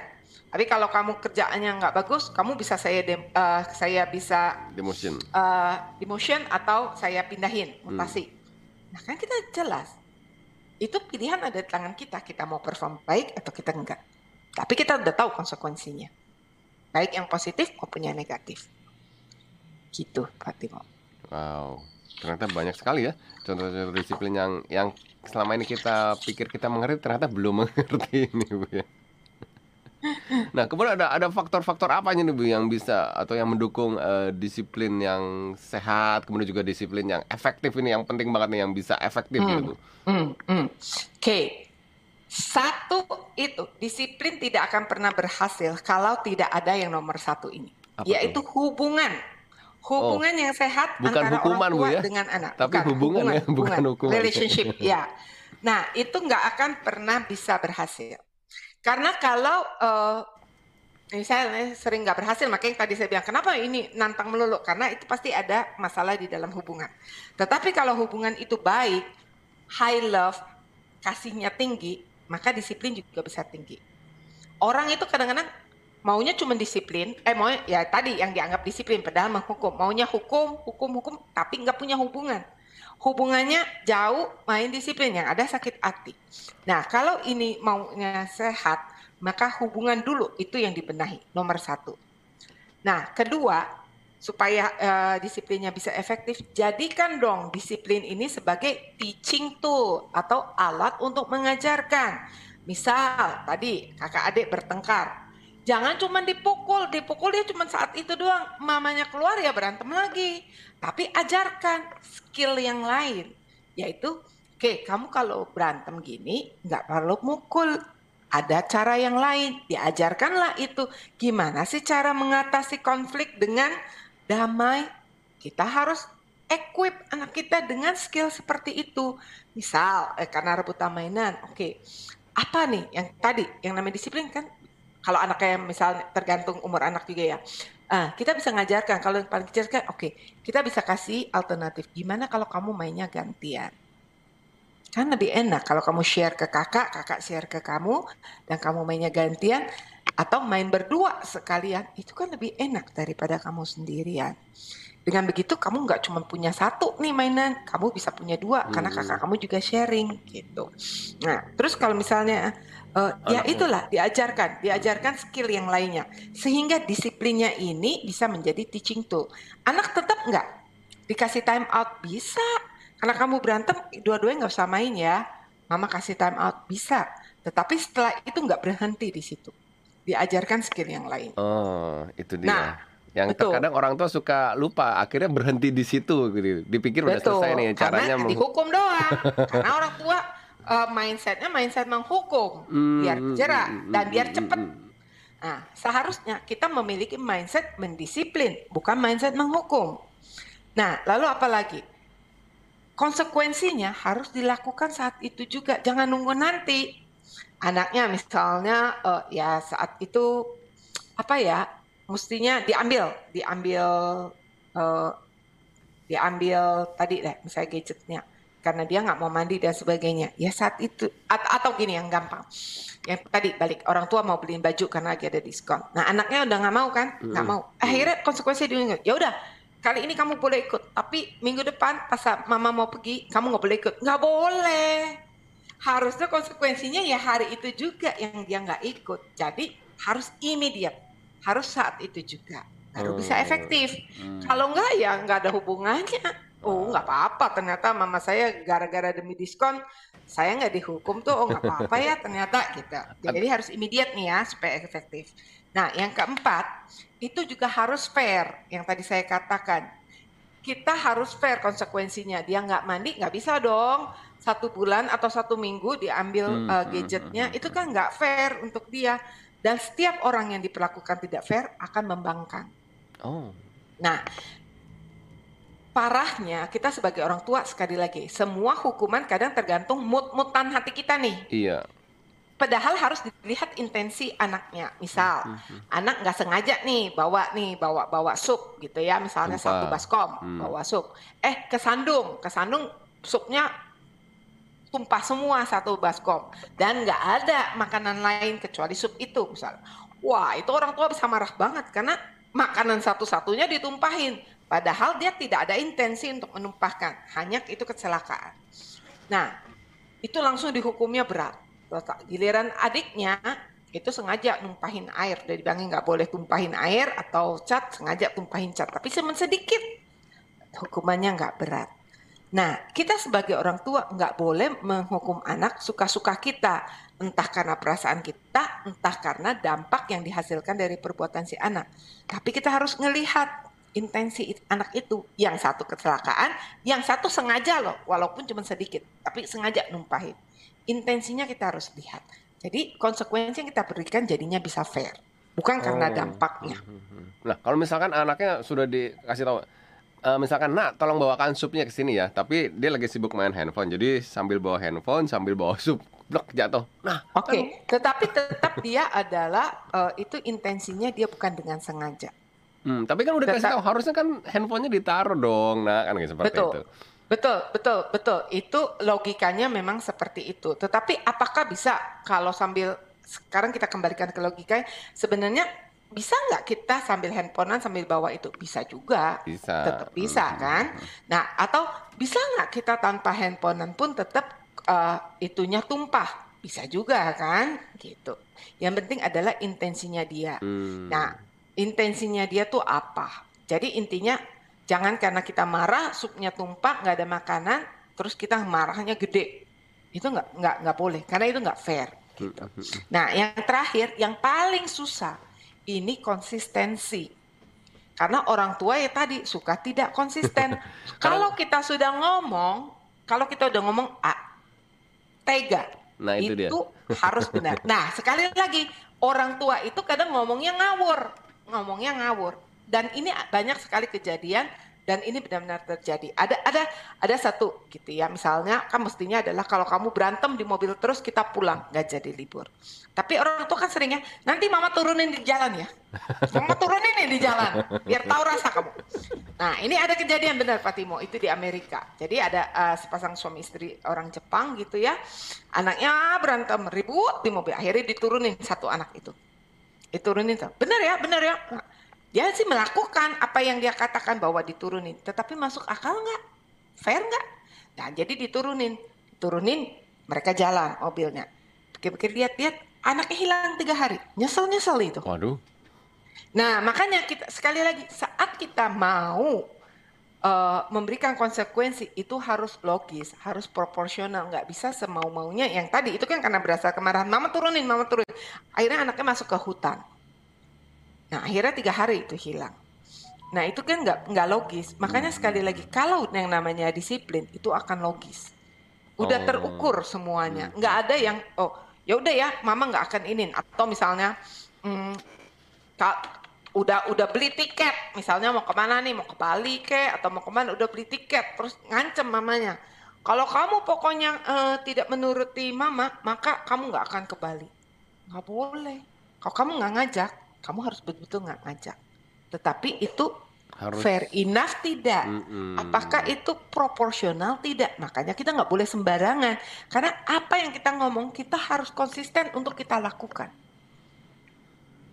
Speaker 2: Tapi kalau kamu kerjaannya nggak bagus, kamu bisa saya dem- eh, saya bisa
Speaker 1: Demotion.
Speaker 2: eh, demotion atau saya pindahin mutasi. Nah kan kita jelas, itu pilihan ada di tangan kita. Kita mau perform baik atau kita enggak. Tapi kita udah tahu konsekuensinya, baik yang positif maupun yang negatif. Gitu, Pak Timo.
Speaker 1: Wow, ternyata banyak sekali ya contoh-contoh disiplin yang yang selama ini kita pikir kita mengerti ternyata belum mengerti ini Bu ya. Nah, kemudian ada ada faktor-faktor apa nih Bu yang bisa atau yang mendukung eh, disiplin yang sehat, kemudian juga disiplin yang efektif ini yang penting banget nih yang bisa efektif
Speaker 2: Hmm.
Speaker 1: gitu Bu.
Speaker 2: Hmm, hmm. Oke, satu itu disiplin tidak akan pernah berhasil kalau tidak ada yang nomor satu ini,
Speaker 1: Apa
Speaker 2: yaitu hubungan. Hubungan yang sehat
Speaker 1: bukan
Speaker 2: antara
Speaker 1: hukuman,
Speaker 2: orang
Speaker 1: Bu,
Speaker 2: tua
Speaker 1: ya?
Speaker 2: dengan anak.
Speaker 1: Tapi hubungan ya, bukan hukuman.
Speaker 2: Relationship, ya. Nah, itu nggak akan pernah bisa berhasil. Karena kalau eh, Misalnya sering nggak berhasil, makanya tadi saya bilang kenapa ini nantang melulu karena itu pasti ada masalah di dalam hubungan. Tetapi kalau hubungan itu baik, high love, kasihnya tinggi, maka disiplin juga bisa tinggi. Orang itu kadang-kadang maunya cuma disiplin, eh mau ya tadi yang dianggap disiplin padahal menghukum, maunya hukum, hukum, hukum, tapi nggak punya hubungan. Hubungannya jauh, main disiplin yang ada sakit hati. Nah kalau ini maunya sehat, maka hubungan dulu itu yang dibenahi nomor satu. Nah kedua supaya uh, disiplinnya bisa efektif, jadikan dong disiplin ini sebagai teaching tool atau alat untuk mengajarkan. Misal tadi kakak adik bertengkar, jangan cuma dipukul, dipukul dia cuma saat itu doang, mamanya keluar ya berantem lagi. Tapi ajarkan skill yang lain, yaitu, oke okay, kamu kalau berantem gini nggak perlu mukul, ada cara yang lain, diajarkanlah itu. Gimana sih cara mengatasi konflik dengan damai? Kita harus equip anak kita dengan skill seperti itu. Misal, eh, karena rebutan mainan, oke. Okay. Apa nih yang tadi, yang namanya disiplin kan? Kalau anak kayak misalnya tergantung umur anak juga ya. Uh, kita bisa ngajarkan, kalau yang paling kecil kan, oke, okay, kita bisa kasih alternatif. Gimana kalau kamu mainnya gantian? Kan lebih enak kalau kamu share ke kakak, kakak share ke kamu, dan kamu mainnya gantian, atau main berdua sekalian, itu kan lebih enak daripada kamu sendirian. Dengan begitu kamu nggak cuma punya satu nih mainan, kamu bisa punya dua hmm. karena kakak kamu juga sharing gitu. Nah, terus kalau misalnya uh, ya itulah diajarkan, diajarkan skill yang lainnya sehingga disiplinnya ini bisa menjadi teaching tool. Anak tetap nggak dikasih time out bisa, karena kamu berantem, dua-duanya nggak usah main ya. Mama kasih time out bisa. Tetapi setelah itu nggak berhenti di situ. Diajarkan skill yang lain.
Speaker 1: Oh, itu dia. Nah, yang betul. terkadang orang tua suka lupa, akhirnya berhenti di situ gitu. Dipikir betul. udah selesai nih caranya.
Speaker 2: Karena dihukum doang. Karena orang tua uh, mindsetnya mindset menghukum, hmm, biar jerak hmm, dan biar hmm, cepet. Nah, seharusnya kita memiliki mindset mendisiplin, bukan mindset menghukum. Nah, lalu apa lagi? konsekuensinya harus dilakukan saat itu juga jangan nunggu nanti anaknya misalnya uh, ya saat itu apa ya mestinya diambil diambil uh, diambil tadi deh misalnya gadgetnya karena dia nggak mau mandi dan sebagainya. Ya saat itu atau, atau gini yang gampang. Yang tadi balik orang tua mau beliin baju karena lagi ada diskon. Nah anaknya udah nggak mau kan? Nggak mau. Akhirnya konsekuensi dia ya udah kali ini kamu boleh ikut, tapi minggu depan pas mama mau pergi, kamu nggak boleh ikut. Nggak boleh. Harusnya konsekuensinya ya hari itu juga yang dia nggak ikut. Jadi harus immediate, harus saat itu juga. Baru bisa oh. efektif. Hmm. Kalau nggak ya nggak ada hubungannya. Oh nggak apa-apa ternyata mama saya gara-gara demi diskon saya nggak dihukum tuh oh nggak apa-apa ya ternyata gitu. Jadi harus immediate nih ya supaya efektif. Nah, yang keempat, itu juga harus fair, yang tadi saya katakan. Kita harus fair konsekuensinya. Dia nggak mandi, nggak bisa dong. Satu bulan atau satu minggu diambil hmm, uh, gadgetnya, hmm, itu kan nggak fair untuk dia. Dan setiap orang yang diperlakukan tidak fair akan membangkang. Oh. Nah, parahnya kita sebagai orang tua sekali lagi, semua hukuman kadang tergantung mood-moodan hati kita nih.
Speaker 1: Iya
Speaker 2: Padahal harus dilihat intensi anaknya. Misal, hmm, hmm, hmm. anak nggak sengaja nih bawa nih bawa bawa sup gitu ya, misalnya Tumpah. satu baskom hmm. bawa sup. Eh kesandung, kesandung supnya tumpah semua satu baskom dan nggak ada makanan lain kecuali sup itu misalnya. Wah itu orang tua bisa marah banget karena makanan satu-satunya ditumpahin. Padahal dia tidak ada intensi untuk menumpahkan, hanya itu kecelakaan. Nah, itu langsung dihukumnya berat Giliran adiknya itu sengaja numpahin air. Dari dibilangin nggak boleh tumpahin air atau cat, sengaja tumpahin cat. Tapi cuma sedikit. Hukumannya nggak berat. Nah, kita sebagai orang tua nggak boleh menghukum anak suka-suka kita. Entah karena perasaan kita, entah karena dampak yang dihasilkan dari perbuatan si anak. Tapi kita harus ngelihat intensi anak itu. Yang satu kecelakaan, yang satu sengaja loh, walaupun cuma sedikit. Tapi sengaja numpahin intensinya kita harus lihat. Jadi konsekuensi yang kita berikan jadinya bisa fair, bukan karena oh. dampaknya. Hmm, hmm, hmm.
Speaker 1: Nah, kalau misalkan anaknya sudah dikasih tahu, uh, misalkan nak tolong bawakan supnya ke sini ya, tapi dia lagi sibuk main handphone, jadi sambil bawa handphone sambil bawa sup, blok jatuh. Nah,
Speaker 2: Oke, okay. tetapi tetap dia adalah uh, itu intensinya dia bukan dengan sengaja.
Speaker 1: Hmm, tapi kan udah tetap, kasih tahu harusnya kan handphonenya ditaruh dong, nah kan seperti
Speaker 2: betul.
Speaker 1: itu.
Speaker 2: Betul, betul, betul. Itu logikanya memang seperti itu. Tetapi apakah bisa kalau sambil sekarang kita kembalikan ke logika, sebenarnya bisa nggak kita sambil handphonean sambil bawa itu? Bisa juga.
Speaker 1: Bisa.
Speaker 2: Tetap bisa hmm. kan? Nah atau bisa nggak kita tanpa handphonean pun tetap uh, itunya tumpah? Bisa juga kan? Gitu. Yang penting adalah intensinya dia. Hmm. nah intensinya dia tuh apa? Jadi intinya jangan karena kita marah supnya tumpah nggak ada makanan terus kita marahnya gede. Itu nggak nggak nggak boleh karena itu nggak fair gitu. Hmm, hmm, nah yang terakhir yang paling susah ini konsistensi. Karena orang tua ya tadi suka tidak konsisten. kalau kita sudah ngomong, kalau kita udah ngomong A, tega.
Speaker 1: Nah, itu, itu
Speaker 2: dia. harus benar. Nah, sekali lagi orang tua itu kadang ngomongnya ngawur, ngomongnya ngawur. Dan ini banyak sekali kejadian dan ini benar-benar terjadi. Ada ada ada satu gitu ya, misalnya kan mestinya adalah kalau kamu berantem di mobil terus kita pulang nggak jadi libur. Tapi orang tua kan seringnya nanti mama turunin di jalan ya, mama turunin nih di jalan biar tahu rasa kamu. Nah ini ada kejadian benar Pak Timo itu di Amerika. Jadi ada uh, sepasang suami istri orang Jepang gitu ya, anaknya berantem ribut di mobil, akhirnya diturunin satu anak itu, diturunin tuh, benar ya, benar ya. Nah, dia sih melakukan apa yang dia katakan bahwa diturunin, tetapi masuk akal nggak? Fair nggak? Nah, jadi diturunin, turunin, mereka jalan mobilnya. Pikir-pikir lihat-lihat, anaknya hilang tiga hari, nyesel-nyesel itu.
Speaker 1: Waduh.
Speaker 2: Nah, makanya kita sekali lagi saat kita mau uh, memberikan konsekuensi itu harus logis, harus proporsional, nggak bisa semau-maunya. Yang tadi itu kan karena berasal kemarahan, mama turunin, mama turunin. Akhirnya anaknya masuk ke hutan Nah akhirnya tiga hari itu hilang. Nah itu kan nggak nggak logis. Makanya sekali lagi kalau yang namanya disiplin itu akan logis. Udah oh. terukur semuanya. Nggak ada yang oh ya udah ya mama nggak akan inin atau misalnya hmm, kak, udah udah beli tiket misalnya mau ke mana nih mau ke Bali ke atau mau ke mana udah beli tiket terus ngancem mamanya kalau kamu pokoknya uh, tidak menuruti mama maka kamu nggak akan ke Bali nggak boleh kalau kamu nggak ngajak kamu harus betul-betul nggak ngajak. Tetapi itu harus fair enough tidak? Mm -mm. Apakah itu proporsional tidak? Makanya kita nggak boleh sembarangan. Karena apa yang kita ngomong kita harus konsisten untuk kita lakukan.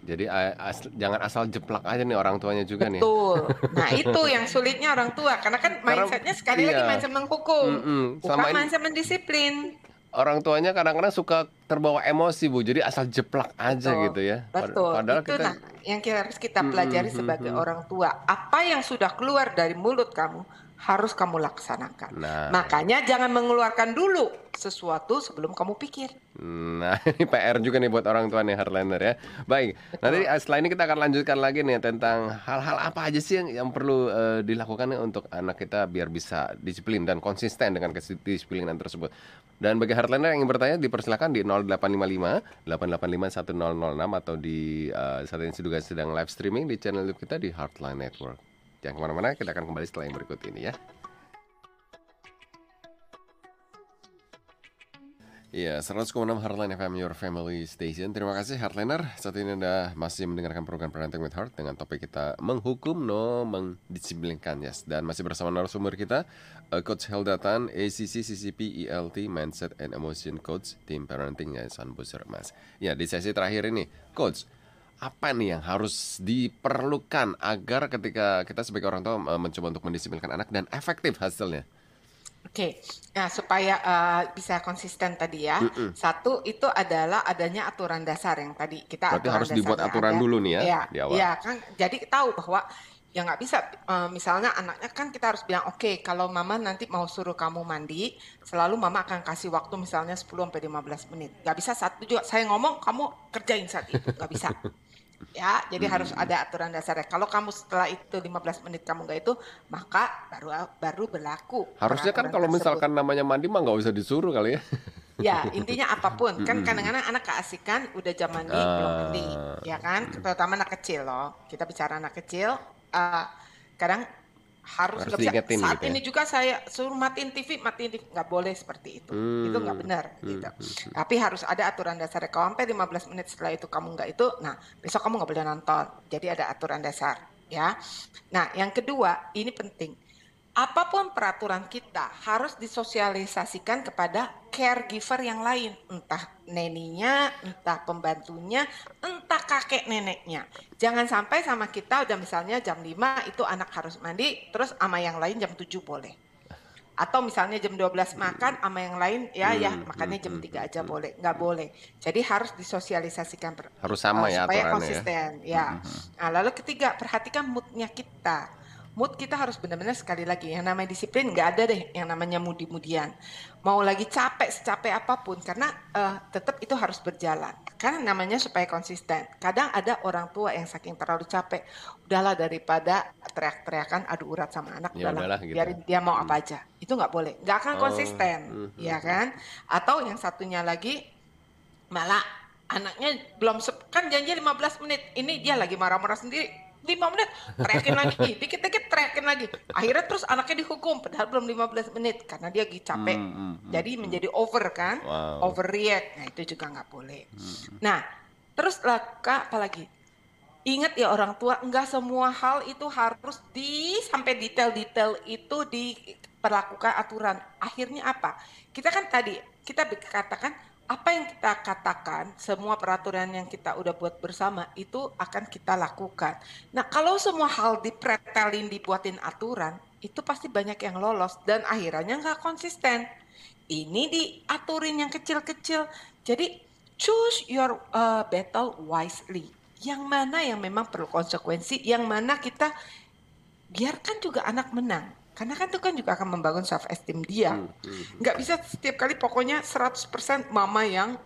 Speaker 1: Jadi as, jangan asal jeplak aja nih orang tuanya juga
Speaker 2: Betul.
Speaker 1: nih.
Speaker 2: Betul. Nah itu yang sulitnya orang tua karena kan mindsetnya sekali iya. lagi mindset menghukum, mm -mm. bukan mindset mendisiplin
Speaker 1: orang tuanya kadang-kadang suka terbawa emosi bu, jadi asal jeplak aja
Speaker 2: betul,
Speaker 1: gitu ya.
Speaker 2: Betul. Padahal itu kita... nah yang kita harus kita pelajari hmm, sebagai orang tua. Apa yang sudah keluar dari mulut kamu harus kamu laksanakan. Nah, Makanya jangan mengeluarkan dulu sesuatu sebelum kamu pikir.
Speaker 1: Nah, ini PR juga nih buat orang tua nih Hardliner ya. Baik, Betul. nanti eh, setelah ini kita akan lanjutkan lagi nih tentang hal-hal apa aja sih yang, yang perlu uh, dilakukan nih untuk anak kita biar bisa disiplin dan konsisten dengan kedisiplinan tersebut. Dan bagi Hardliner yang ingin bertanya dipersilakan di 0855 885 1006 atau di uh, saat ini juga sedang live streaming di channel YouTube kita di Heartline Network. Jangan ke mana-mana, kita akan kembali setelah yang berikut ini ya. Iya, 100,6 Heartline FM, Your Family Station. Terima kasih Heartliner. Saat ini Anda masih mendengarkan program Parenting with Heart dengan topik kita menghukum, no mendisiplinkan, yes. Dan masih bersama narasumber kita, uh, Coach Heldatan, ACC, CCP, ELT, Mindset and Emotion Coach, Tim Parenting, Yayasan Buser Mas. Ya, di sesi terakhir ini, Coach, apa nih yang harus diperlukan agar ketika kita sebagai orang tua eh, mencoba untuk mendisiplinkan anak dan efektif hasilnya?
Speaker 2: Oke, okay. nah supaya uh, bisa konsisten tadi ya, mm -mm. satu itu adalah adanya aturan dasar yang tadi kita.
Speaker 1: Berarti harus dibuat aturan ada. dulu nih ya,
Speaker 2: ya di awal. Iya kan, jadi tahu bahwa ya nggak bisa uh, misalnya anaknya kan kita harus bilang oke okay, kalau mama nanti mau suruh kamu mandi selalu mama akan kasih waktu misalnya 10 sampai 15 menit nggak bisa satu juga saya ngomong kamu kerjain saat itu nggak bisa ya jadi hmm. harus ada aturan dasarnya. Kalau kamu setelah itu 15 menit kamu nggak itu maka baru baru berlaku
Speaker 1: harusnya kan kalau tersebut. misalkan namanya mandi mah nggak usah disuruh kali ya.
Speaker 2: Ya intinya apa pun. Kan kadang-kadang anak keasikan udah jam mandi uh, belum mandi ya kan? Terutama anak kecil loh. Kita bicara anak kecil uh, kadang harus
Speaker 1: Harus
Speaker 2: nggak bisa
Speaker 1: diingetin
Speaker 2: saat
Speaker 1: gitu ya?
Speaker 2: ini juga saya suruh matiin TV matiin TV nggak boleh seperti itu. Itu nggak
Speaker 1: Hmm,
Speaker 2: benar gitu tapi harus ada aturan dasarnya kalau sampai 15 menit setelah itu kamu nggak itu nah besok kamu nggak boleh nonton. Jadi ada aturan dasar ya. Nah yang kedua ini penting apa pun peraturan kita harus disosialisasikan kepada caregiver yang lain, entah neninya, entah pembantunya, entah kakek neneknya. Jangan sampai sama kita udah misalnya jam 5 itu anak harus mandi, terus sama yang lain jam 7 boleh. Atau misalnya jam 12 makan sama yang lain ya ya
Speaker 1: Hmm,
Speaker 2: makannya
Speaker 1: hmm,
Speaker 2: jam
Speaker 1: hmm,
Speaker 2: 3 aja boleh. Nggak boleh. Jadi harus disosialisasikan
Speaker 1: Harus sama
Speaker 2: eh,
Speaker 1: ya
Speaker 2: supaya
Speaker 1: aturannya ya.
Speaker 2: konsisten ya. Nah, lalu ketiga perhatikan moodnya kita. Mood kita harus benar-benar sekali lagi yang namanya disiplin nggak ada deh yang namanya mudi-mudian. Mau lagi capek secapek apa pun karena eh, tetap itu harus berjalan. Karena namanya supaya konsisten. Kadang ada orang tua yang saking terlalu capek, udahlah daripada teriak-teriakan adu urat sama anak,
Speaker 1: Ya
Speaker 2: udahlah
Speaker 1: udahlah gitu.
Speaker 2: biarin dia mau apa aja. Itu nggak boleh, nggak akan
Speaker 1: Oh,
Speaker 2: konsisten,
Speaker 1: mhm.
Speaker 2: ya kan? Atau yang satunya lagi malah anaknya belum kan janji 15 menit ini dia lagi marah-marah sendiri 5 menit teriakin lagi. Dikit-dikit teriakin lagi. Akhirnya terus anaknya dihukum padahal belum 15 menit karena dia lagi capek.
Speaker 1: Hmm, hmm, hmm,
Speaker 2: jadi menjadi over kan?
Speaker 1: Wow.
Speaker 2: overreact. Nah itu juga nggak boleh. Nah terus lah kak apalagi Ingat ya orang tua, enggak semua hal itu harus di sampai detail-detail itu diperlakukan aturan. Akhirnya apa? Kita kan tadi kita katakan apa yang kita katakan, semua peraturan yang kita udah buat bersama itu akan kita lakukan. Nah, kalau semua hal dipretelin, dibuatin aturan, itu pasti banyak yang lolos dan akhirnya nggak konsisten. Ini diaturin yang kecil-kecil. Jadi choose your uh, battle wisely. Yang mana yang memang perlu konsekuensi, yang mana kita biarkan juga anak menang. Karena kan itu kan juga akan membangun self esteem dia.
Speaker 1: Hmm, hmm,
Speaker 2: Nggak bisa setiap kali pokoknya 100% mama yang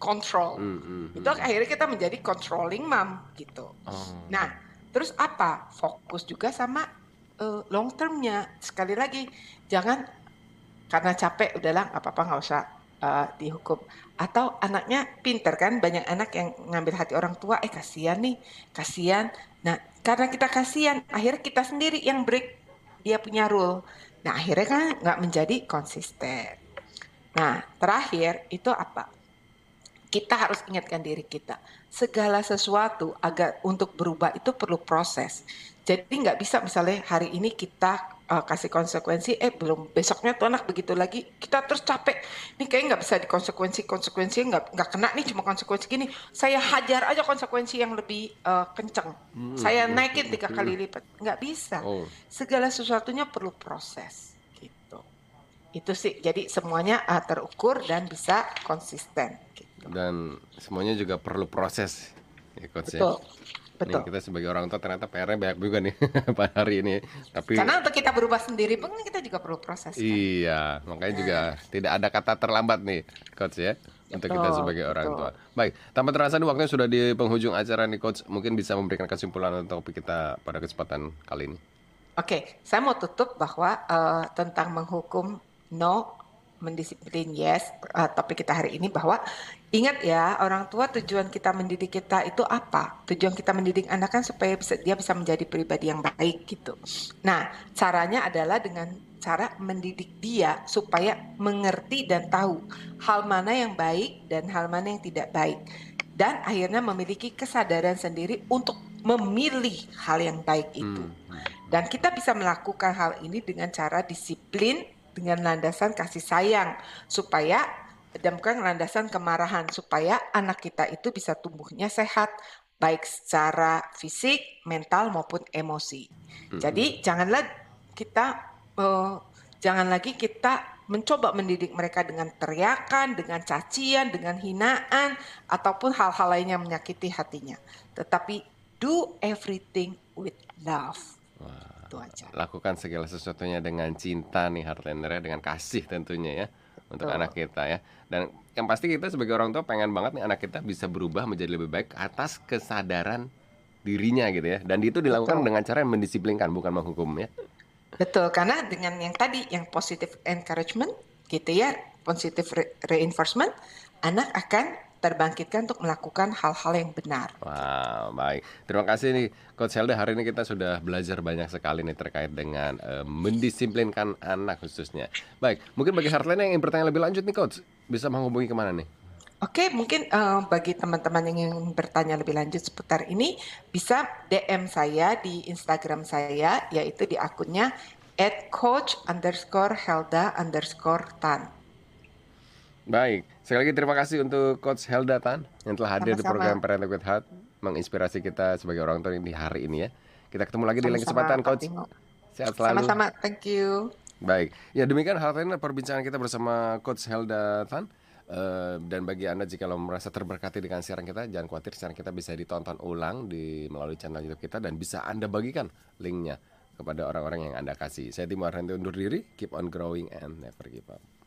Speaker 2: kontrol.
Speaker 1: hmm, hmm,
Speaker 2: Itu akhirnya kita menjadi controlling mom gitu.
Speaker 1: Oh.
Speaker 2: Nah, terus apa? Fokus juga sama eh, long termnya. Sekali lagi, jangan karena capek udahlah nggak apa-apa nggak usah eh, dihukum. Atau anaknya pinter kan, banyak anak yang ngambil hati orang tua, eh kasihan nih, kasihan. Nah, karena kita kasihan, akhirnya kita sendiri yang break dia punya rule. Nah, akhirnya kan nggak menjadi konsisten. Nah, terakhir itu apa? kita harus ingatkan diri kita segala sesuatu agar untuk berubah itu perlu proses jadi nggak bisa misalnya hari ini kita uh, kasih konsekuensi eh belum besoknya tuh anak begitu lagi kita terus capek. Ini kayak nggak bisa dikonsekuensi konsekuensi nggak nggak kena nih cuma konsekuensi gini. Saya hajar aja konsekuensi yang lebih uh, kenceng. Saya naikin tiga kali lipat. Nggak bisa.
Speaker 1: Oh.
Speaker 2: segala sesuatunya perlu proses gitu. Itu sih. Jadi semuanya uh, terukur dan bisa konsisten gitu.
Speaker 1: Dan semuanya juga perlu proses ya coach ya.
Speaker 2: Betul
Speaker 1: Nih, kita sebagai orang tua ternyata PR-nya banyak juga nih pada hari ini. Tapi
Speaker 2: karena untuk kita berubah sendiri pun kita juga perlu proses kan?
Speaker 1: iya, makanya juga tidak ada kata terlambat nih coach ya. Untuk kita sebagai orang
Speaker 2: betul.
Speaker 1: tua. Baik, tanpa terasa nih waktunya sudah di penghujung acara nih coach. Mungkin bisa memberikan kesimpulan untuk topik kita pada kesempatan kali ini.
Speaker 2: Oke, saya mau tutup bahwa eh, tentang menghukum no, mendisiplin yes. eh, topik kita hari ini bahwa ingat ya orang tua tujuan kita mendidik kita itu apa? Tujuan kita mendidik anak kan supaya bisa dia bisa menjadi pribadi yang baik gitu. Nah, caranya adalah dengan cara mendidik dia supaya mengerti dan tahu hal mana yang baik dan hal mana yang tidak baik. Dan akhirnya memiliki kesadaran sendiri untuk memilih hal yang baik itu.
Speaker 1: Hmm.
Speaker 2: Dan kita bisa melakukan hal ini dengan cara disiplin, dengan landasan kasih sayang, supaya dan bukan landasan kemarahan, supaya anak kita itu bisa tumbuhnya sehat, baik secara fisik, mental maupun emosi. Jadi janganlah kita eh, jangan lagi kita mencoba mendidik mereka dengan teriakan, dengan cacian, dengan hinaan, ataupun hal-hal lain yang menyakiti hatinya. Tetapi do everything with love. Itu aja.
Speaker 1: Lakukan segala sesuatunya dengan cinta nih Heartlander dengan kasih tentunya ya untuk
Speaker 2: Betul.
Speaker 1: anak kita ya. Dan yang pasti kita sebagai orang tua pengen banget nih anak kita bisa berubah menjadi lebih baik atas kesadaran dirinya gitu ya. Dan itu dilakukan
Speaker 2: Betul.
Speaker 1: dengan cara yang mendisiplinkan bukan menghukum ya.
Speaker 2: Betul, karena dengan yang tadi yang positive encouragement gitu ya, positive re- reinforcement, anak akan terbangkitkan untuk melakukan hal-hal yang benar.
Speaker 1: Wow, baik. Terima kasih nih Coach Helda. Hari ini kita sudah belajar banyak sekali nih terkait dengan uh, mendisiplinkan anak khususnya. Baik, mungkin bagi Heartline yang ingin bertanya lebih lanjut nih Coach, bisa menghubungi ke mana nih?
Speaker 2: Oke, mungkin uh, bagi teman-teman yang ingin bertanya lebih lanjut seputar ini, bisa DM saya di Instagram saya, yaitu di akunnya at coach underscore helda underscore tan.
Speaker 1: Baik, sekali lagi terima kasih untuk Coach Helda Tan yang telah hadir di program Parenting with Heart, menginspirasi kita sebagai orang tua di hari ini ya. Kita ketemu lagi di lain kesempatan, Coach.
Speaker 2: Sehat selalu. Sama-sama, thank you.
Speaker 1: Baik, ya demikian hal ini perbincangan kita bersama Coach Helda Tan. Uh, dan bagi anda jika lo merasa terberkati dengan siaran kita, jangan khawatir siaran kita bisa ditonton ulang di melalui channel YouTube kita dan bisa anda bagikan linknya kepada orang-orang yang anda kasih. Saya Timo Arhanti undur diri, keep on growing and never give up.